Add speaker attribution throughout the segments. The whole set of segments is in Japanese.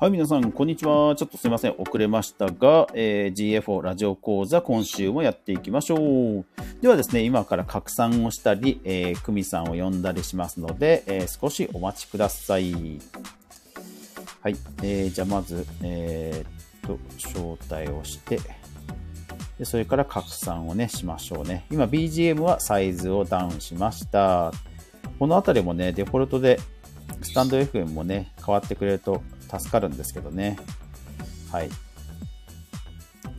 Speaker 1: はい、皆さん、こんにちは。ちょっとすいません。遅れましたが、えー GFO ラジオ講座、今週もやっていきましょう。ではですね、今から拡散をしたり、えー、久美さんを呼んだりしますので、えー少しお待ちください。はい、えーじゃあまず、えーっと、招待をして、でそれから拡散をね、しましょうね。今 BGM はサイズをダウンしました。このあたりもね、デフォルトでスタンド FM もね、変わってくれると助かるんですけどね。はい。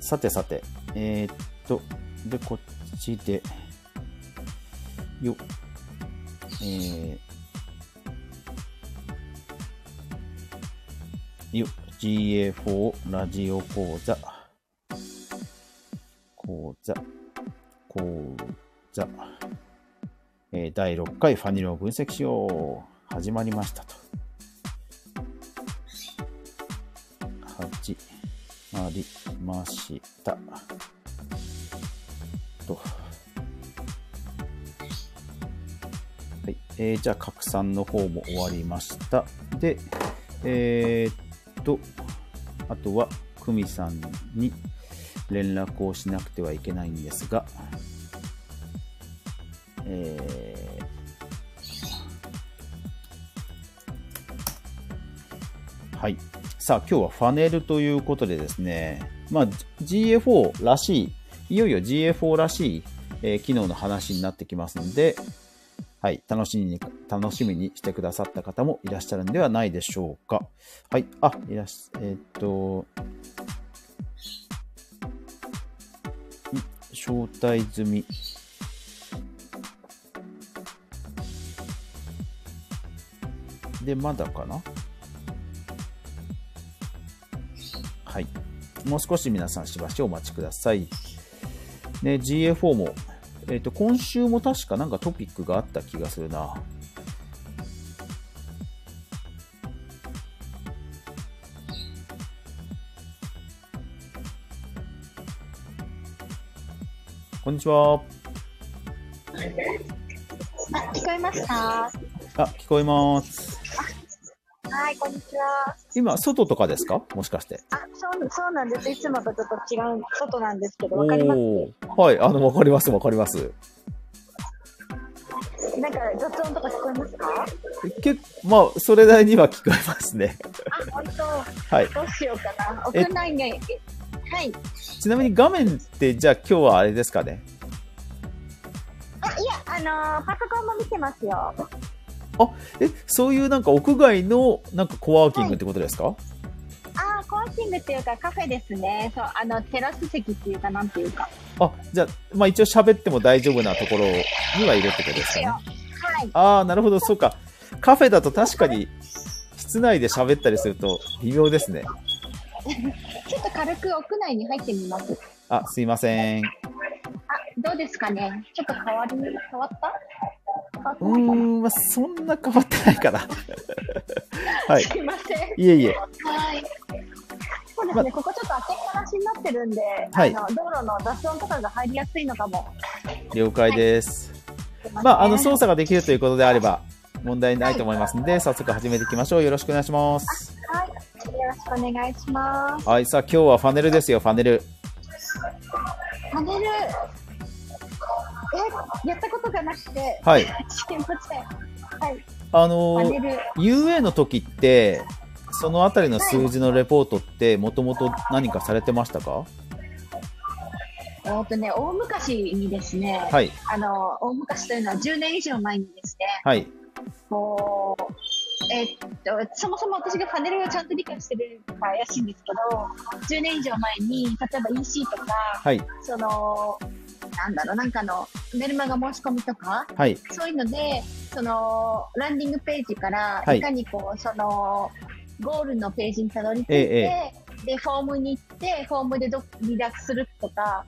Speaker 1: さてさて、えーっと、で、こっちで、よ、えー、よ、GA4 ラジオ講座、講座、講座、えー第6回ファニルを分析しよう。始まりましたと。始まりました。と。はい。えーじゃあ、拡散の方も終わりました。で、えーっと、あとは、久美さんに連絡をしなくてはいけないんですが、えーはい。さあ、今日はファネルということでですね、まあ、GA4 らしい、いよいよ GA4 らしい、えー機能の話になってきますので、はい、楽しみに、楽しみにしてくださった方もいらっしゃるんではないでしょうか。はい、あ、いらっしゃ、えーっと、招待済み。で、まだかな？はい。もう少し皆さんしばしお待ちください。ね、GA4 も、えっ、と、今週も確かなんかトピックがあった気がするな。こんにちは。
Speaker 2: あ、聞こえました？は
Speaker 1: あ、聞こえます。
Speaker 2: い、こんにちは。
Speaker 1: 今、外とかですか？もしかして。
Speaker 2: あ、そう、そうなんです。いつもとちょっと違う、外なんですけど、
Speaker 1: お
Speaker 2: わかります？
Speaker 1: ーはい、あの、わかります、わかります。
Speaker 2: なんか雑音とか聞こえますか？
Speaker 1: けまあ、それなりには聞こえますね。
Speaker 2: あ、本当。
Speaker 1: はい。
Speaker 2: どうしようかな。
Speaker 1: え
Speaker 2: 屋内に、えはい。
Speaker 1: ちなみに画面って、じゃあ今日はあれですかね？
Speaker 2: あ、いや、あのーパソコンも見てますよ。
Speaker 1: え、そういうなんか屋外のなんかコワーキングってことですか、
Speaker 2: あ、コワーキングっていうかカフェですね。そう、あの、テラス席っていうか、なんていうか。
Speaker 1: あ、じゃあ、まあ一応喋っても大丈夫なところにはいるってことですかね？
Speaker 2: はい。
Speaker 1: ああ、なるほど、そうか。カフェだと確かに室内で喋ったりすると微妙ですね。
Speaker 2: ちょっと軽く屋内に入ってみます。
Speaker 1: あ、すいません。
Speaker 2: あ、どうですかね？ちょっと変わり、変わった？
Speaker 1: う。ん、まあそんな変わってないかな。はい。
Speaker 2: すいません。
Speaker 1: いえいえ。
Speaker 2: はい。そうですね、ここちょっと開けっぱなしになってるんで、
Speaker 1: はい
Speaker 2: あの道路の雑音とかが入りやすいのかも。
Speaker 1: 了解です。
Speaker 2: すい
Speaker 1: まあ、あの、操作ができるということであれば、問題ないと思いますので、早速始めていきましょう。よろしくお願いします。
Speaker 2: はい。よろしくお願いします。
Speaker 1: はい、さあ、今日はファネルですよ、ファネル。
Speaker 2: パネル。え、やったことがなくて。
Speaker 1: はい。
Speaker 2: すいません。はい。
Speaker 1: あの。UA の時って、そのあたりの数字のレポートって、もともと何かされてましたか？
Speaker 2: えっ、とね、大昔にですね、
Speaker 1: はい。
Speaker 2: あの、大昔というのは10年以上前にですね、
Speaker 1: はい。
Speaker 2: こう、えっと、そもそも私がパネルをちゃんと理解してるか怪しいんですけど、10年以上前に、例えば EC とか、
Speaker 1: はい。
Speaker 2: その、なんだろう、なんかのメルマガ申し込みとか、
Speaker 1: はい。
Speaker 2: そういうので、その、ランディングページから、
Speaker 1: はい
Speaker 2: いかにこう、その、ゴールのページにたどり着いて、
Speaker 1: え
Speaker 2: で、フォームに行って、フォームでど離脱するとか、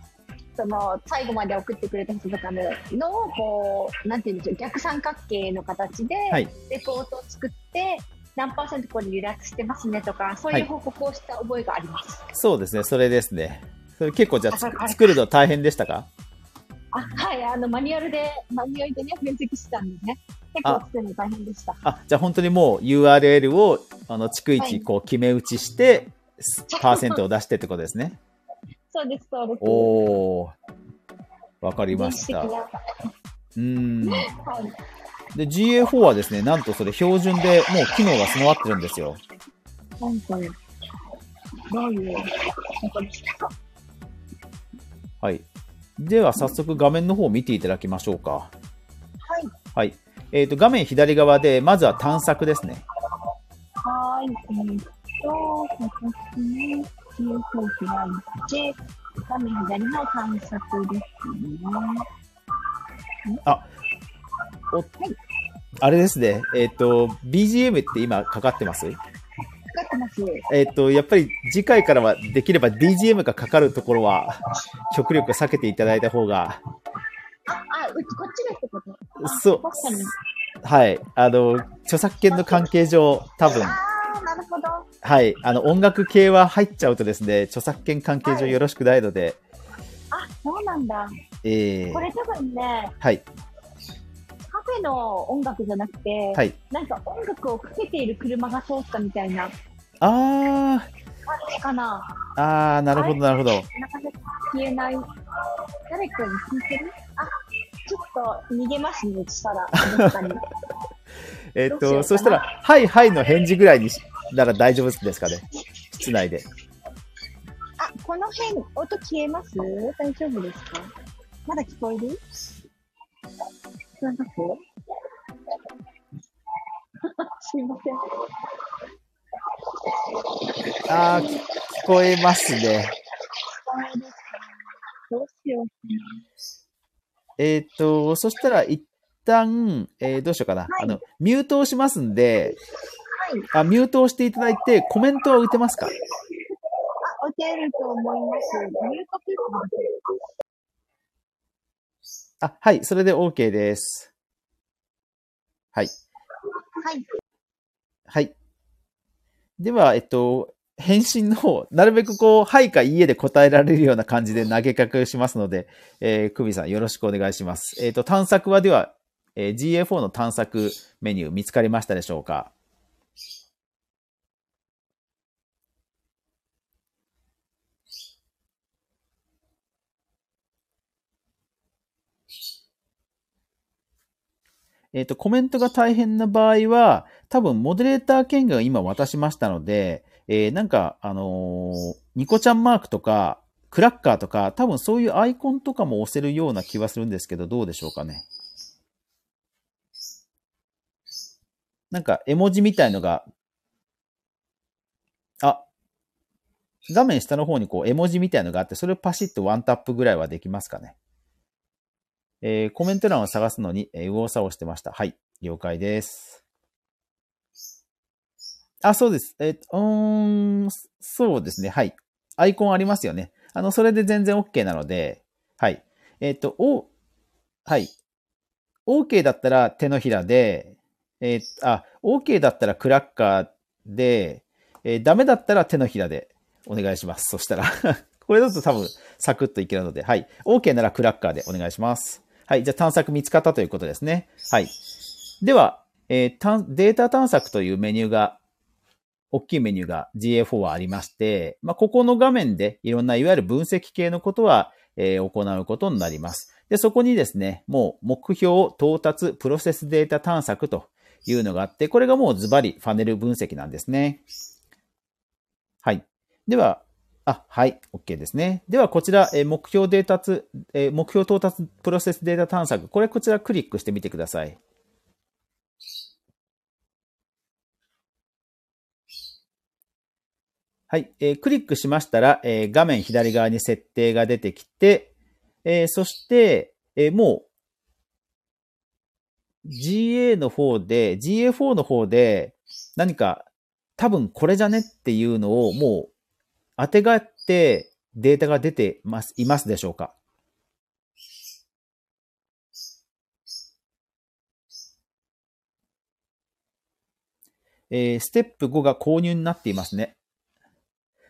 Speaker 2: その、最後まで送ってくれた人とかののを、こう、なんていうんでしょう、逆三角形の形で、
Speaker 1: はい。
Speaker 2: レポートを作って、何パーセントこれ離脱してますねとか、そう
Speaker 1: はいいう
Speaker 2: 報告をした覚えがあります。
Speaker 1: そうですね、それですね。それ結構じゃあ作るの大変でしたか？
Speaker 2: あ、はい、あの、マニュアルで、マニュアルでね、分析してたんでね、結構作るの大変でした。
Speaker 1: あ、じゃあ本当にもう URL を、ああの、逐一、こう、決め打ちして、パーセントを出してってことですね。
Speaker 2: そうです、そうです。
Speaker 1: おー。わかりました。うん。
Speaker 2: はい。
Speaker 1: で、GA4 はですね、なんとそれ標準でもう機能が備わってるんですよ。
Speaker 2: なんか、どういう
Speaker 1: はい。では、早速画面の方を見ていただきましょうか。
Speaker 2: はい。
Speaker 1: はい。えっ、と、画面左側で、まずは探索ですね。
Speaker 2: はーい。えーっと、私に、9号機がいて、画面左の探索ですね。
Speaker 1: おあれですね。えっ、と、BGM って今かかってます？えっ、と、やっぱり次回からはできれば BGM がかかるところは、極力避けていただいた方が、
Speaker 2: あ、あ、うち、こっちでってこと？あ
Speaker 1: そう。はい。あの、著作権の関係上、多分、
Speaker 2: あー、なるほど。
Speaker 1: はい。あの、音楽系は入っちゃうとですね、著作権関係上よろしくないので、
Speaker 2: あ、そうなんだ。
Speaker 1: えー
Speaker 2: こ、れ多分ね、
Speaker 1: はい。
Speaker 2: カフェの音楽じゃなくて、
Speaker 1: はい。
Speaker 2: なんか音楽をかけている車が通ったみたいな
Speaker 1: あ
Speaker 2: 感じかな？
Speaker 1: ー、あー、なるほど、なるほど。
Speaker 2: なかなか消えない？誰かに聞いてる？あ、ちょっと逃げますね、そしたら。
Speaker 1: えっ、と、そしたら、はい、はいの返事ぐらいにしなら大丈夫ですかね？室内で。
Speaker 2: あ、この辺、音消えます？大丈夫ですか？まだ聞こえる？すいません。
Speaker 1: あー、聞こえますね。
Speaker 2: え
Speaker 1: っ、と、そしたら一旦、えーどうしようかな。
Speaker 2: い
Speaker 1: あの、ミュートをしますんで、
Speaker 2: な。はい。
Speaker 1: あ、ミュートをしていただいて、コメントは打てますか？
Speaker 2: あ、打てると思います。ミュートピッ
Speaker 1: あ、はい、それで OK です。はい。
Speaker 2: はい。
Speaker 1: はい。では、えっと、返信の方、なるべくこう、はいかいいえで答えられるような感じで投げかけしますので、えー、クビさんよろしくお願いします。えっ、と、探索はでは、えー GA4 の探索メニュー見つかりましたでしょうか？えっ、と、コメントが大変な場合は、多分、モデレーター権限を今渡しましたので、えーなんか、あのーニコちゃんマークとか、クラッカーとか、多分そういうアイコンとかも押せるような気はするんですけど、どうでしょうかね。なんか、絵文字みたいのが、あ、画面下の方にこう、絵文字みたいのがあって、それをパシッとワンタップぐらいはできますかね。えーコメント欄を探すのに、えー右往左往してました。はい。了解です。あ、そうです。えーうーん、そうですね。はい。アイコンありますよね。あの、それで全然 OK なので、はい。えっ、と、お、はい。OK だったら手のひらで、えーあ、OK だったらクラッカーで、えーダメだったら手のひらでお願いします。そしたら。これだと多分サクッといけるので、はい。OK ならクラッカーでお願いします。はい。じゃあ探索見つかったということですね。はい。では、えーデータ探索というメニューが、大きいメニューが GA4 はありまして、まあ、ここの画面でいろんないわゆる分析系のことは、えー行うことになります。で、そこにですね、もう目標到達プロセスデータ探索というのがあって、これがもうズバリファネル分析なんですね。はい。では、あ、はい、OK ですね。では、こちら、え目標データつ、え目標到達プロセスデータ探索、これこちらクリックしてみてください。はい、えークリックしましたら、えー画面左側に設定が出てきて、えーそして、えーもう、GA の方で、GA4 の方で、何か、多分これじゃねっていうのをもう当てがってデータが出てます、いますでしょうかえーステップ5が購入になっていますね。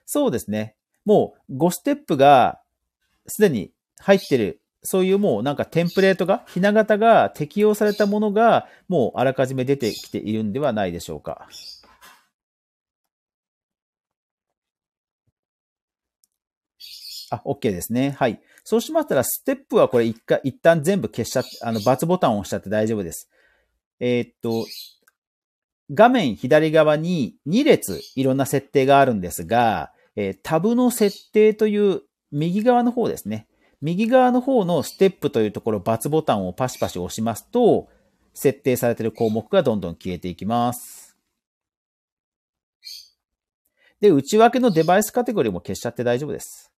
Speaker 1: そうですね。もう5ステップがすでに入ってる、そういうもうなんかテンプレートが、ひな型が適用されたものが、もうあらかじめ出てきているんではないでしょうか。あ、OK ですね。はい。そうしましたら、ステップはこれ一回、一旦全部消しちゃって、あの、×ボタンを押しちゃって大丈夫です。えー、っと、画面左側に2列いろんな設定があるんですが、えー、タブの設定という右側の方ですね。右側の方のステップというところ、×ボタンをパシパシ押しますと、設定されている項目がどんどん消えていきます。で、内訳のデバイスカテゴリーも消しちゃって大丈夫です。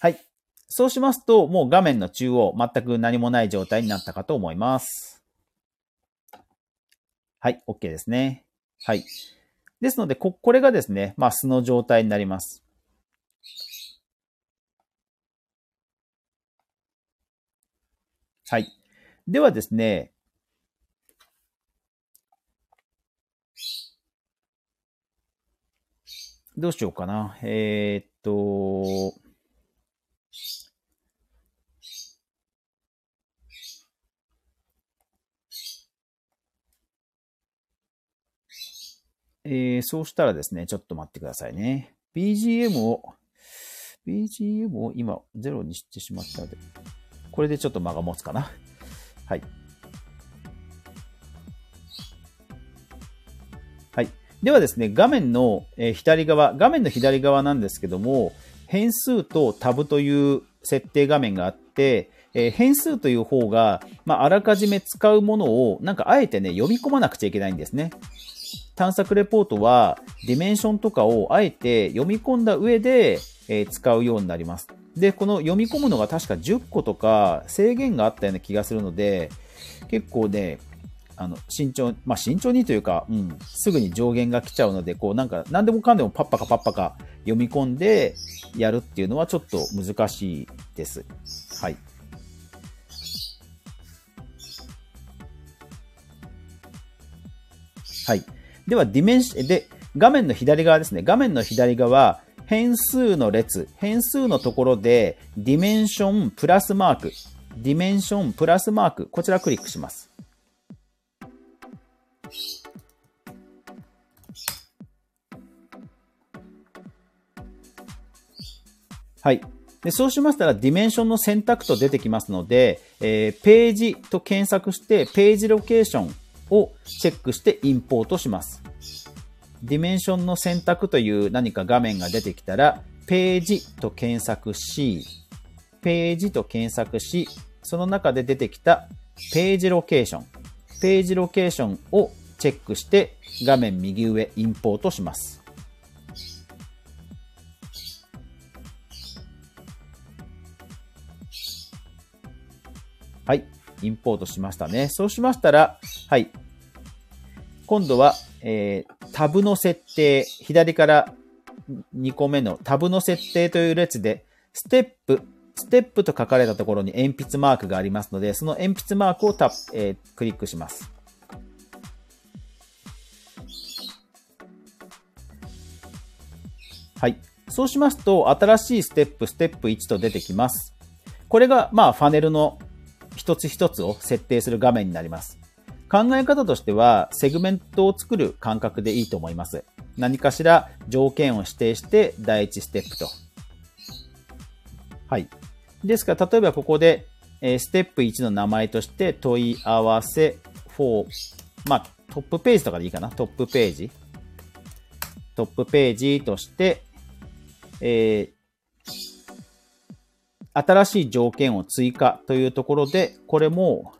Speaker 1: はい。そうしますと、もう画面の中央、全く何もない状態になったかと思います。はい、OK ですね。はい。ですので、こ、これがですね、まあ、素の状態になります。はい。ではですね、どうしようかな。えー、っと、えー、そうしたらですね、ちょっと待ってくださいね。BGM を、BGM を今0にしてしまったので、これでちょっと間が持つかな。はい。はい。ではですね、画面の左側、画面の左側なんですけども、変数とタブという設定画面があって、え変数という方が、まあ、あらかじめ使うものを、なんかあえてね、読み込まなくちゃいけないんですね。探索レポートはディメンションとかをあえて読み込んだ上で、え使うようになります。で、この読み込むのが確か10個とか制限があったような気がするので、結構ね、あの、慎重、まあ、慎重にというか、うん、すぐに上限が来ちゃうので、こうなんか何でもかんでもパッパカパッパカ読み込んでやるっていうのはちょっと難しいです。はい。はい。では、ディメンシ、で、画面の左側ですね。画面の左側、変数の列、変数のところで、ディメンションプラスマーク、ディメンションプラスマーク、こちらクリックします。はい。でそうしましたら、ディメンションの選択と出てきますので、えー、ページと検索して、ページロケーションをチェックしてインポートします。ディメンションの選択という何か画面が出てきたら、ページと検索し、ページと検索し、その中で出てきたページロケーション、ページロケーションをチェックして画面右上インポートします。はい。インポートしましたね。そうしましたら、はい。今度は、えー、タブの設定、左から2個目のタブの設定という列で、ステップ、ステップと書かれたところに鉛筆マークがありますので、その鉛筆マークをタップ、えー、クリックします。はい。そうしますと、新しいステップ、ステップ1と出てきます。これが、まあ、ファネルの一つ一つを設定する画面になります。考え方としては、セグメントを作る感覚でいいと思います。何かしら条件を指定して第一ステップと。はい。ですから、例えばここで、えステップ1の名前として問い合わせ4、まあ、トップページとかでいいかな。トップページ。トップページとして、え、新しい条件を追加というところで、これも、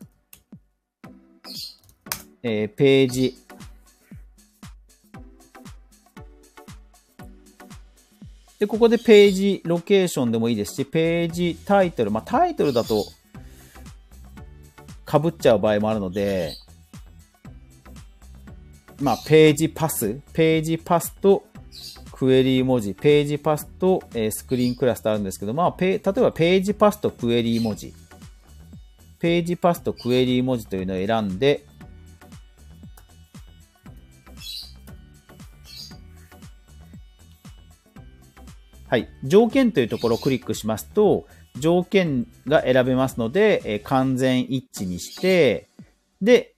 Speaker 1: えー、ページ、で、ここでページロケーションでもいいですし、ページタイトル、まあ、タイトルだと被っちゃう場合もあるので、まあ、ページパス、ページパスとクエリー文字、ページパスと、えー、スクリーンクラスとあるんですけど、まあ、例えばページパスとクエリー文字、ページパスとクエリー文字というのを選んで、はい。条件というところをクリックしますと、条件が選べますので、えー、完全一致にして、で、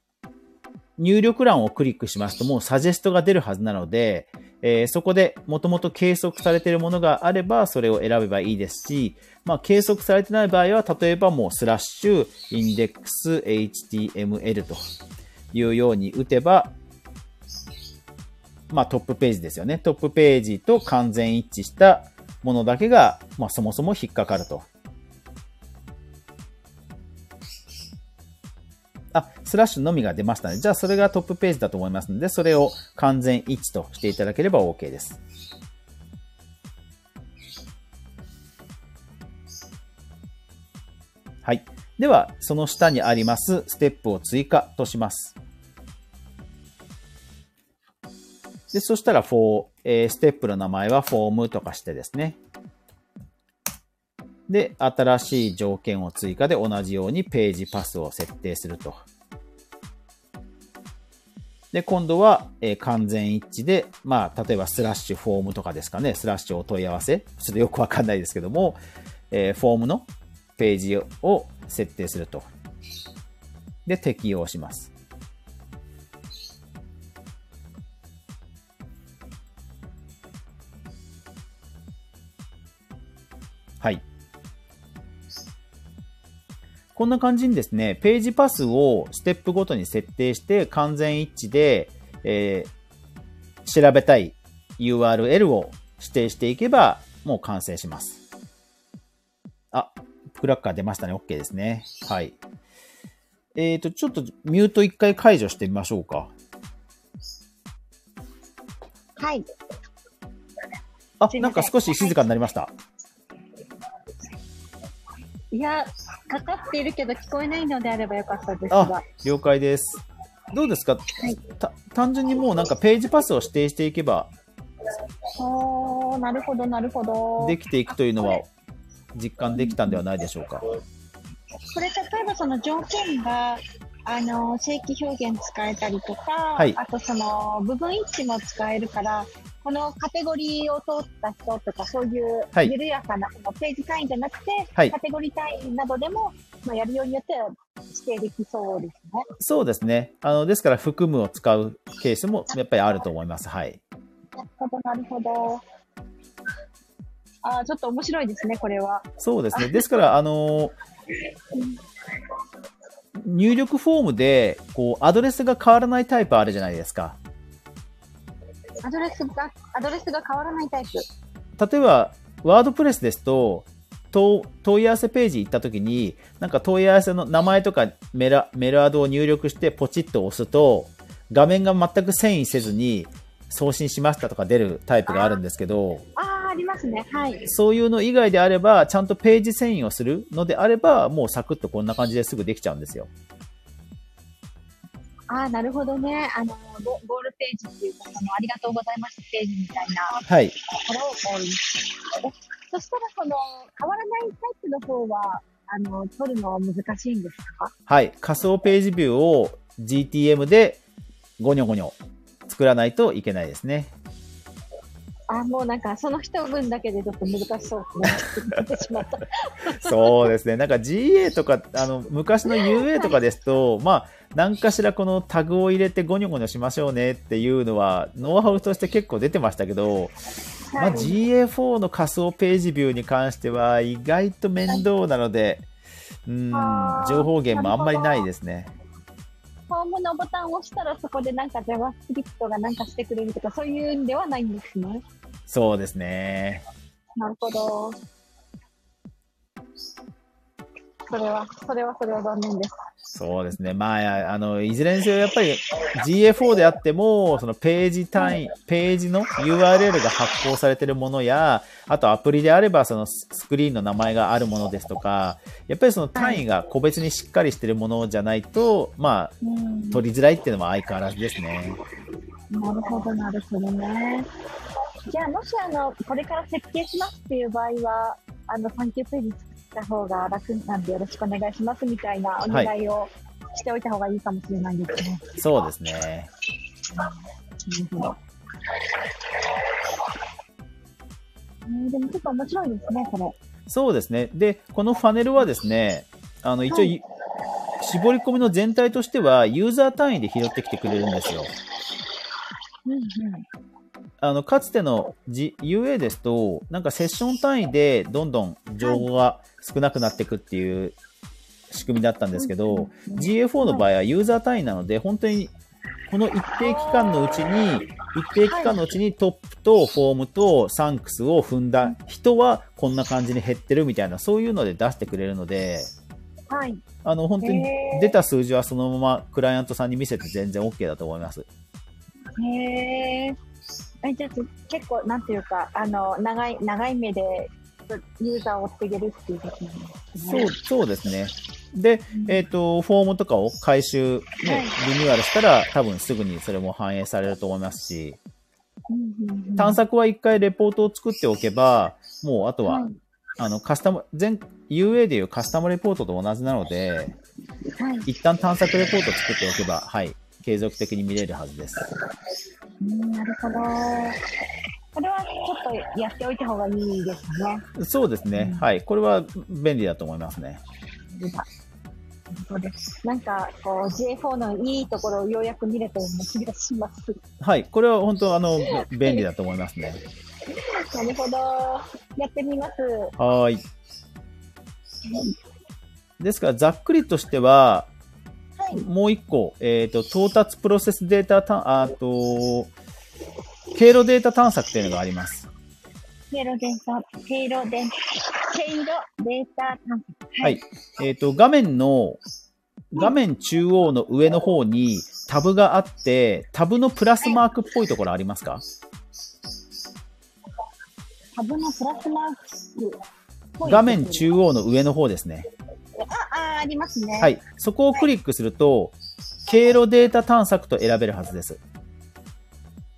Speaker 1: 入力欄をクリックしますと、もうサジェストが出るはずなので、えーそこでもともと計測されているものがあれば、それを選べばいいですし、まあ、計測されてない場合は、例えばもうスラッシュ、インデックス、HTML というように打てば、まあ、トップページですよね。トップページと完全一致したものだけが、まあ、そもそも引っかかると。あ、スラッシュのみが出ましたね。じゃあ、それがトップページだと思いますので、それを完全一致としていただければ OK です。はい。では、その下にありますステップを追加とします。で、そしたら、フォー、えーステップの名前はフォームとかしてですね。で、新しい条件を追加で同じようにページパスを設定すると。で、今度は、えー完全一致で、まあ、例えばスラッシュフォームとかですかね、スラッシュお問い合わせ。ちょっとよくわかんないですけども、えーフォームのページを設定すると。で、適用します。こんな感じにですね、ページパスをステップごとに設定して完全一致で、えー調べたい URL を指定していけばもう完成します。あ、クラッカー出ましたね。OK ですね。はい。えっ、と、ちょっとミュート一回解除してみましょうか。
Speaker 2: はい。
Speaker 1: あ、なんか少し静かになりました。
Speaker 2: いや、かかっているけど聞こえないのであればよかったです
Speaker 1: あ
Speaker 2: が。、
Speaker 1: 了解です。どうですか、
Speaker 2: い
Speaker 1: た単純にもうなんかページパスを指定していけば
Speaker 2: おー、なるほど、なるほど。
Speaker 1: できていくというのは実感できたんではないでしょうか？
Speaker 2: これ、例えばその条件が、あの、正規表現使えたりとか、
Speaker 1: はい
Speaker 2: あとその部分一致も使えるから、このカテゴリーを通った人とか、そういう
Speaker 1: はい
Speaker 2: 緩やかな、そのページ単位じゃなくて、
Speaker 1: はい
Speaker 2: カテゴリー単位などでも、まあ、やるようによっては指定できそうですね。
Speaker 1: そうですね。あの、ですから含むを使うケースもやっぱりあると思います。はい。
Speaker 2: なるほど、なるほど。あーちょっと面白いですね、これは。
Speaker 1: そうですね。ですから、あの入力フォームで、こう、アドレスが変わらないタイプあるじゃないですか。
Speaker 2: アドレスが、アドレスが変わらないタイプ。
Speaker 1: 例えば、ワードプレスですと、問問い合わせページ行った時に、なんか問い合わせの名前とかメラメールアドを入力してポチッと押すと、画面が全く遷移せずに送信しましたとか出るタイプがあるんですけど、
Speaker 2: ああ、ありますね。はい。
Speaker 1: そういうの以外であれば、ちゃんとページ遷移をするのであれば、もうサクッとこんな感じですぐできちゃうんですよ。
Speaker 2: ああ、なるほどね。あの、ゴゴールページっていうか、その、ありがとうございますページみたいな
Speaker 1: はい。
Speaker 2: ところをそしたら、その、変わらないタイプの方は、あの、取るのは難しいんですか？
Speaker 1: はい。仮想ページビューを GTM でゴニョゴニョ作らないといけないですね。
Speaker 2: あーもうなんか、その一文だけでちょっと難しそうですね。言ってしまった。
Speaker 1: そうですね。なんか GA とか、あの、昔の UA とかですと、まあ、何かしらこのタグを入れてゴニョゴニョしましょうねっていうのは、ノウハウとして結構出てましたけど、まあ、
Speaker 2: はい
Speaker 1: GA4 の仮想ページビューに関しては意外と面倒なので、うん情報源もあんまりないですね。
Speaker 2: フォームのボタンを押したら、そこでなんか JavaScript がなんかしてくれるとか、そういうんではないんですね。
Speaker 1: そうですね。
Speaker 2: なるほど。それは、それはそれは残念です。
Speaker 1: そうですね。まあ、あの、いずれにせよやっぱり GA4 であっても、そのページ単位、ページの URL が発行されているものや、あとアプリであればそのスクリーンの名前があるものですとか、やっぱりその単位が個別にしっかりしているものじゃないと、まあ、
Speaker 2: うん
Speaker 1: 取りづらいっていうのも相変わらずですね。
Speaker 2: なるほど、なるほどね。じゃあ、もしあの、これから設計しますっていう場合は、あの、サンキューページ作った方が楽なんでよろしくお願いしますみたいなお願いをしておいた方がいいかもしれないですね。
Speaker 1: そうですね。
Speaker 2: なるほど。えーでもちょっと面白いですね、これ。
Speaker 1: そうですね。で、このファネルはですね、あの、一応、
Speaker 2: はい
Speaker 1: 絞り込みの全体としては、ユーザー単位で拾ってきてくれるんですよ。
Speaker 2: うんうん。
Speaker 1: あの、かつての、G、UA ですと、なんかセッション単位でどんどん情報が少なくなっていくっていう仕組みだったんですけど、GA4 の場合はユーザー単位なので、本当にこの一定期間のうちに、一定期間のうちにトップとフォームとサンクスを踏んだ人はこんな感じに減ってるみたいな、そういうので出してくれるので、
Speaker 2: はい。
Speaker 1: あの、本当に出た数字はそのままクライアントさんに見せて全然 OK だと思います。
Speaker 2: へえ。じゃ結構、なんていうか、あの、長い、長い目でユーザーを追っていけるっていうことなんです
Speaker 1: ね。そう、そうですね。で、えっ、ー、と、フォームとかを回収、ね、リニューアルしたら、多分すぐにそれも反映されると思いますし、探索は一回レポートを作っておけば、もうあとは、はい、あの、カスタム、全、UA でいうカスタムレポートと同じなので、はい、一旦探索レポート作っておけば、はい、継続的に見れるはずです。
Speaker 2: なるほど。これはちょっとやっておいた方がいいですね。
Speaker 1: そうですね。うん、はい。これは便利だと思いますね。
Speaker 2: そうです。なんか、こう、J4 のいいところをようやく見れたような気がします。
Speaker 1: はい。これは本当、あの、便利だと思いますね。
Speaker 2: なるほど。やってみます。
Speaker 1: はい。ですから、ざっくりとしては、はい、もう一個、えっ、ー、と、到達プロセスデータた、あと、経路データ探索というのがあります。
Speaker 2: 経路データ、経路データ、経路データ探
Speaker 1: 索。はい。えっ、ー、と、画面の、画面中央の上の方にタブがあって、タブのプラスマークっぽいところありますか？
Speaker 2: タブのプラスマー
Speaker 1: ク画面中央の上の方ですね。
Speaker 2: あ、あ、ありますね。
Speaker 1: はい。そこをクリックすると、経路データ探索と選べるはずです。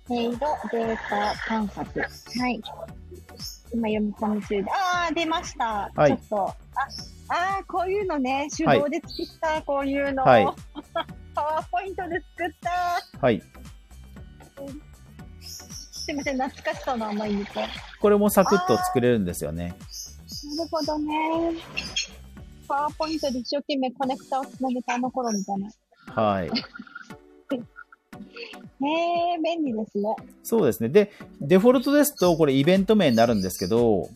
Speaker 2: 経路データ探索。はい。今読み込み中で。ああ、出ました。はい、ちょっと。あ、あこういうのね、手動で作った、はい、こういうの。はい、パワーポイントで作った。
Speaker 1: はい。
Speaker 2: すみません、懐かしさの甘いんです
Speaker 1: これもサクッと作れるんですよね。
Speaker 2: なるほどね。パワーポイントで一生懸命コネクタをつなげたあの頃みたいな。
Speaker 1: はい。
Speaker 2: へえ、便利ですね。
Speaker 1: そうですね。で、デフォルトですと、これイベント名になるんですけど、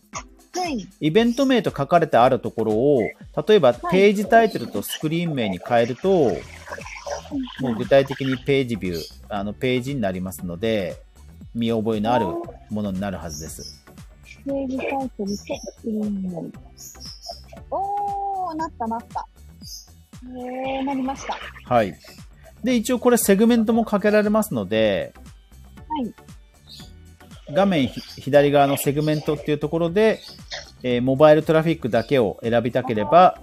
Speaker 2: はい、
Speaker 1: イベント名と書かれてあるところを、例えばページタイトルとスクリーン名に変えると、はい、もう具体的にページビュー、あのページになりますので、見覚えのあるものになるはずです。
Speaker 2: ページタイトルとスクリーン名。おー、なったなった。へー、なりました。
Speaker 1: はい。で、一応これセグメントもかけられますので、
Speaker 2: はい。
Speaker 1: 画面左側のセグメントっていうところで、えー、モバイルトラフィックだけを選びたければ、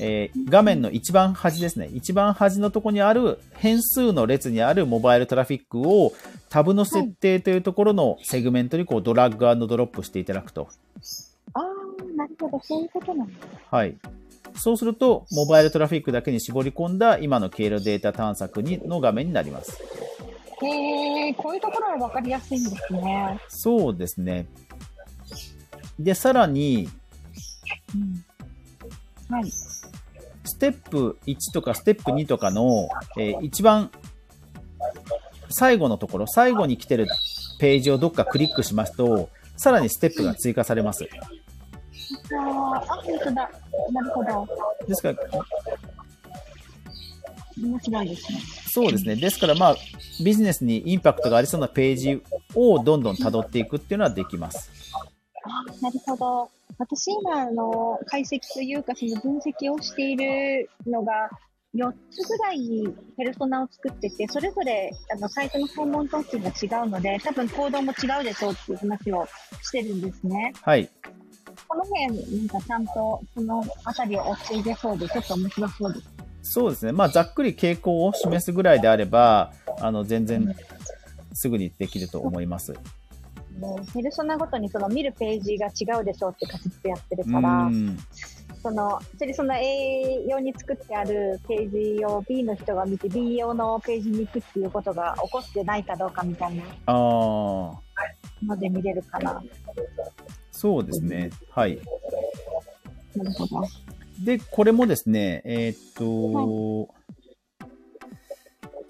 Speaker 1: えー、画面の一番端ですね。一番端のところにある変数の列にあるモバイルトラフィックをタブの設定というところのセグメントにこうドラッグドロップしていただくと。
Speaker 2: ああ、なるほど。そういうことなんです
Speaker 1: はい。そうすると、モバイルトラフィックだけに絞り込んだ今の経路データ探索にの画面になります。
Speaker 2: へえ、こういうところは分かりやすいんですね。
Speaker 1: そうですね。で、さらに、
Speaker 2: うん、はい。
Speaker 1: ステップ1とかステップ2とかの、えー、一番最後のところ、最後に来てるページをどっかクリックしますと、さらにステップが追加されます。
Speaker 2: あ、本当だ。なるほど。
Speaker 1: ですから、
Speaker 2: 面白いですね。
Speaker 1: そうですね。ですから、まあ、ビジネスにインパクトがありそうなページをどんどん辿っていくっていうのはできます。
Speaker 2: あなるほど。私今、あの、解析というか、その分析をしているのが、4つぐらいペルソナを作ってて、それぞれあのサイトの訪問特徴が違うので、多分行動も違うでしょうっていう話をしてるんですね。
Speaker 1: はい。
Speaker 2: この辺、なんかちゃんとそのあたりを追っていけそうで、ちょっと面白そうです。
Speaker 1: そうですね。まあ、ざっくり傾向を示すぐらいであれば、あの、全然すぐにできると思います。
Speaker 2: ペルソナごとにその見るページが違うでしょうって仮説やってるから、そのペルソナ A 用に作ってあるページを B の人が見て B 用のページに行くっていうことが起こってないかどうかみたいなので見れるかな。
Speaker 1: そうですね。はい。で、これもですね、えー、っと、はい、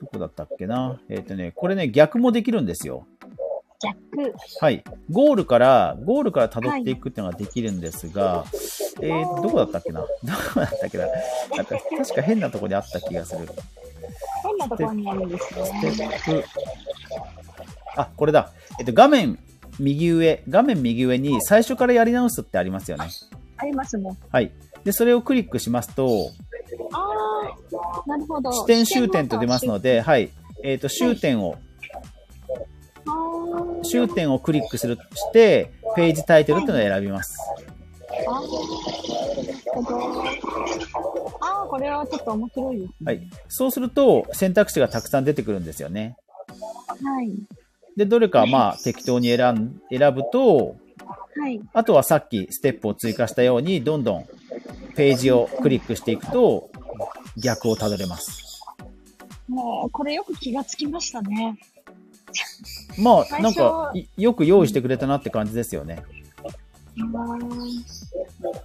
Speaker 1: どこだったっけな？えー、っとね、これね、逆もできるんですよ。
Speaker 2: ジャック。
Speaker 1: はい。ゴールから、ゴールから辿っていくっていうのができるんですが、えー、どこだったっけな？どこだったっけな？なんか確か変なところにあった気がする。
Speaker 2: 変なところにあるんです
Speaker 1: ス
Speaker 2: ね。
Speaker 1: テップ。あ、これだ。えっと、画面右上、画面右上に最初からやり直すってありますよね。
Speaker 2: ありますね。
Speaker 1: はい。で、それをクリックしますと、
Speaker 2: ああ、なるほど。
Speaker 1: 視点終点と出ますので、はい。えっ、と、終点を、
Speaker 2: あー
Speaker 1: 終点をクリックするして、ページタイトルっていうのを選びます。
Speaker 2: あーなるほどあー、これはちょっと面白いですね。
Speaker 1: はい。そうすると、選択肢がたくさん出てくるんですよね。
Speaker 2: はい。
Speaker 1: で、どれかまあ適当に選ん選ぶと、
Speaker 2: はい。
Speaker 1: あとはさっきステップを追加したように、どんどんページをクリックしていくと、逆をたどれます。
Speaker 2: もう、これよく気がつきましたね。
Speaker 1: まあ、なんか、いよく用意してくれたなって感じですよね。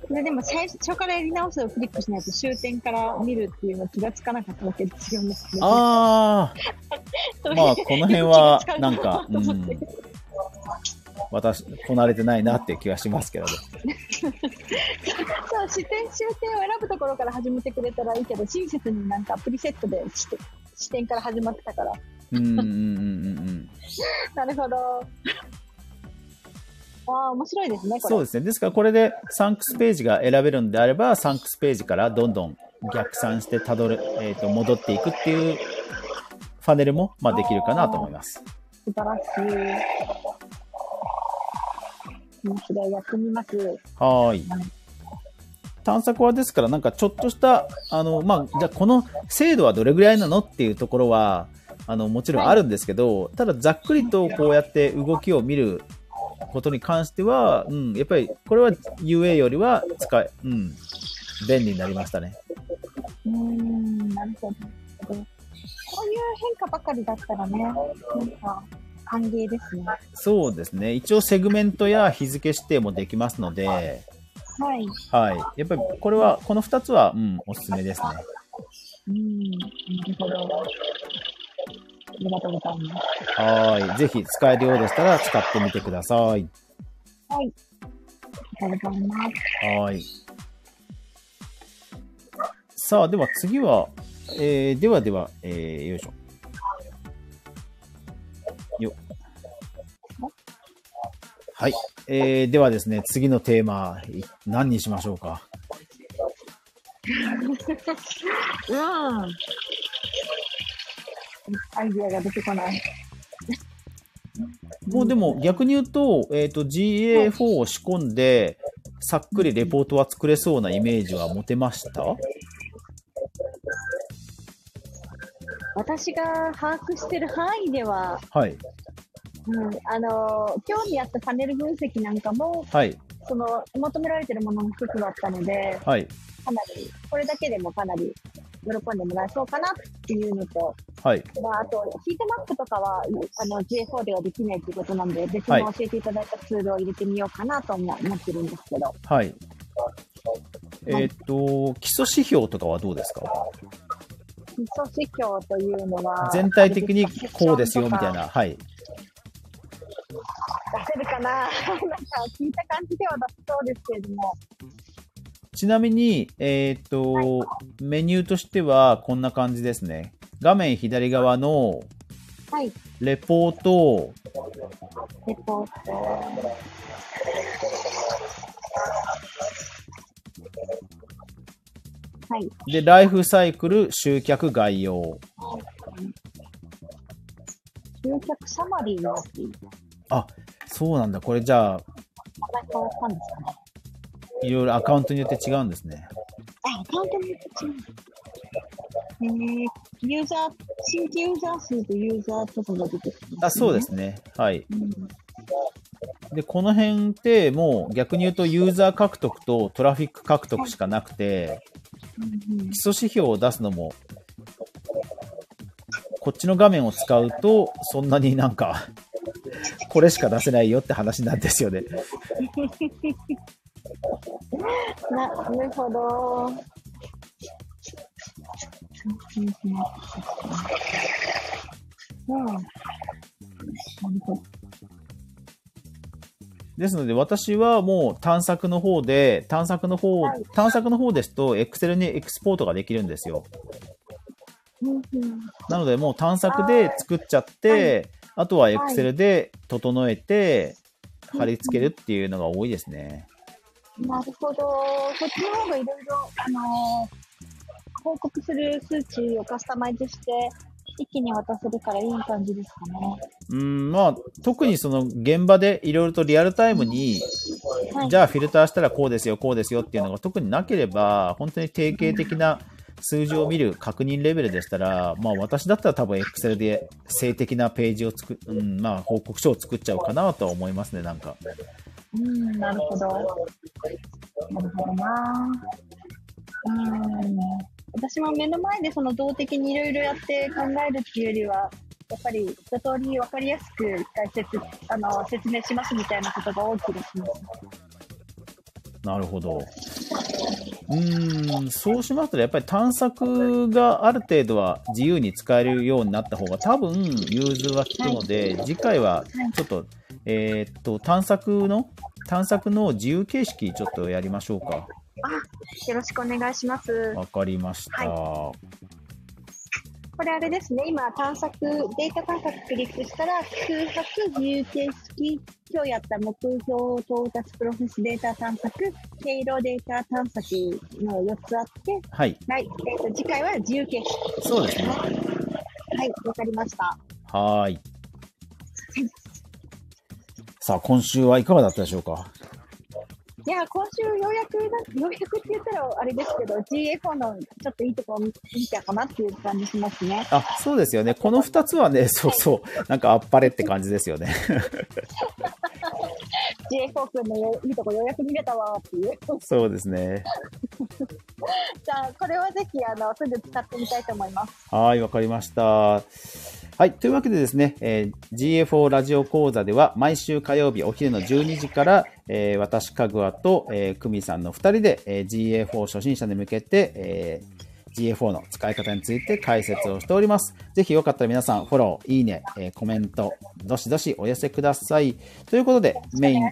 Speaker 2: これでも最初からやり直すをクリックしないと終点から見るっていうの気がつかなかったわけですよね。
Speaker 1: あ
Speaker 2: それ
Speaker 1: まあこの辺はなんかうん私、こなれてないなっていう気がしますけどね。
Speaker 2: そう、視点、終点を選ぶところから始めてくれたらいいけど、親切になんかプリセットで視点視点から始まってたから。
Speaker 1: うんうんうんうんうん。
Speaker 2: なるほど。ああ、面白いですね。
Speaker 1: そうですね。ですからこれでサンクスページが選べるんであれば、サンクスページからどんどん逆算してたどる、えっ、と、戻っていくっていうファネルも、まあ、できるかなと思います。
Speaker 2: 素晴らしい。面白い、やってみます。
Speaker 1: はーい。探索はですから、なんかちょっとした、あの、まあ、じゃあこの精度はどれぐらいなのっていうところは、あの、もちろんあるんですけど、ただざっくりとこうやって動きを見ることに関しては、うん、やっぱりこれは UA よりは使い、うん、便利になりましたね。
Speaker 2: うーん、なるほど。こういう変化ばかりだったらね、なんか、歓迎ですね。
Speaker 1: そうですね。一応セグメントや日付指定もできますので、
Speaker 2: はい。
Speaker 1: はい。やっぱりこれは、この2つは、うん、おすすめですね。
Speaker 2: うん、なるほど。ありがとうございます。
Speaker 1: はい。ぜひ使えるようでしたら使ってみてください。
Speaker 2: はい。ありがとうございます。
Speaker 1: はい。さあ、では次は、えー、ではでは、えー、よいしょ。よ。はい。えー、ではですね、次のテーマ、い何にしましょうか？
Speaker 2: うん。アイディアが出てこない。
Speaker 1: もうでも逆に言うと、えっ、と、GA4 を仕込んで、さっくりレポートは作れそうなイメージは持てました？
Speaker 2: 私が把握してる範囲では、
Speaker 1: はい。
Speaker 2: うん、あの、興味あったパネル分析なんかも、
Speaker 1: はい。
Speaker 2: その、求められてるものの一つだったので、
Speaker 1: はい。
Speaker 2: かなり、これだけでもかなり喜んでもらえそうかなっていうのと、
Speaker 1: はい。
Speaker 2: まあ、あと、ヒートマップとかは、あの、J4 ではできないということなんで、別の教えていただいたツールを入れてみようかなと思思ってるんですけど、
Speaker 1: はい。えっ、と、基礎指標とかはどうですか？
Speaker 2: 基礎指標というのは、
Speaker 1: 全体的にこうですよみたいな。はい。
Speaker 2: 出せるかな？なんか聞いた感じでは出せそうですけれども、
Speaker 1: ちなみに、えっ、と、メニューとしてはこんな感じですね。画面左側の
Speaker 2: はい、
Speaker 1: レポート、
Speaker 2: レポート。はい、
Speaker 1: で、ライフサイクル、集客、概要。
Speaker 2: 集客サマリーの
Speaker 1: あ、そうなんだ。これじゃあ、
Speaker 2: また変わったんですかね。
Speaker 1: いろいろアカウントによって違うんですね。
Speaker 2: あ、アカウントによって違う。えー、ユーザー、新規ユーザー数とユーザーとかが出てきます、ね。
Speaker 1: あ、そうで。すね。はい。
Speaker 2: うん、
Speaker 1: で、この辺ってもう逆に言うとユーザー獲得とトラフィック獲得しかなくて、基礎指標を出すのも、こっちの画面を使うと、そんなになんか、これしか出せないよって話なんですよね。
Speaker 2: なるほど。
Speaker 1: ですので、私はもう探索の方で、探索の方、
Speaker 2: はい。
Speaker 1: 探索の方ですと、Excel にエクスポートができるんですよ。なので、もう探索で作っちゃって、あとは Excel で整えて、貼り付けるっていうのが多いですね。
Speaker 2: なるほど。そっちの方がいろいろ、あのー報告する数値をカスタマイズして、一気に渡せるからいい感じですかね。
Speaker 1: うん、まあ、特にその現場でいろいろとリアルタイムに、
Speaker 2: はい。
Speaker 1: じゃあフィルターしたらこうですよ、こうですよっていうのが特になければ、本当に定型的な数字を見る確認レベルでしたら、まあ私だったら多分 Excel で静的なページを作っ、うん、まあ報告書を作っちゃおうかなとは思いますね、なんか。
Speaker 2: うん、なるほど。なるほどな。うん。私も目の前でその動的にいろいろやって考えるっていうよりは、やっぱり一通り分かりやすく解説あの説明しますみたいなことが多い気がします。
Speaker 1: なるほど。うーん、そうしますと、やっぱり探索がある程度は自由に使えるようになった方が多分融通は効くので、次回はちょっと、えーっと、探索の、探索の自由形式ちょっとやりましょうか。
Speaker 2: あ、よろしくお願いします。
Speaker 1: わかりました。
Speaker 2: これあれですね、今探索、データ探索クリックしたら、空白、自由形式、今日やった目標到達プロセスデータ探索、経路データ探索の4つあって、
Speaker 1: はい。
Speaker 2: はい、えーと次回は自由形式。
Speaker 1: そうですね。
Speaker 2: はい、わかりました。
Speaker 1: はーい。さあ、今週はいかがだったでしょうか？
Speaker 2: いや、今週ようやくな、ようやくって言ったらあれですけど、GA4 のちょっといいところ見見たかなっていう感じしますね。
Speaker 1: あ、そうですよね。この2つはね、そうそう。なんかあっぱれって感じですよね。
Speaker 2: GA4 君のよいいとこようやく見れたわっていう。
Speaker 1: そうですね。
Speaker 2: じゃあ、これはぜひ、あの、すぐ使ってみたいと思います。
Speaker 1: はい、わかりました。はい。というわけでですね、えー GA4 ラジオ講座では毎週火曜日お昼の12時から、えー私、かぐわと、えー、くみさんの2人で、えー GA4 初心者に向けて、えー GA4 の使い方について解説をしております。ぜひよかったら皆さんフォロー、いいね、えーコメント、どしどしお寄せください。ということで、メイン、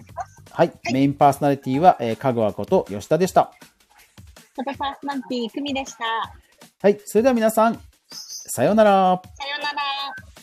Speaker 1: はい、メインパーソナリティは、えーかぐわこと吉田でした。
Speaker 2: パーソナリティ、久美でした。
Speaker 1: はい。それでは皆さん、さようなら。
Speaker 2: さようなら。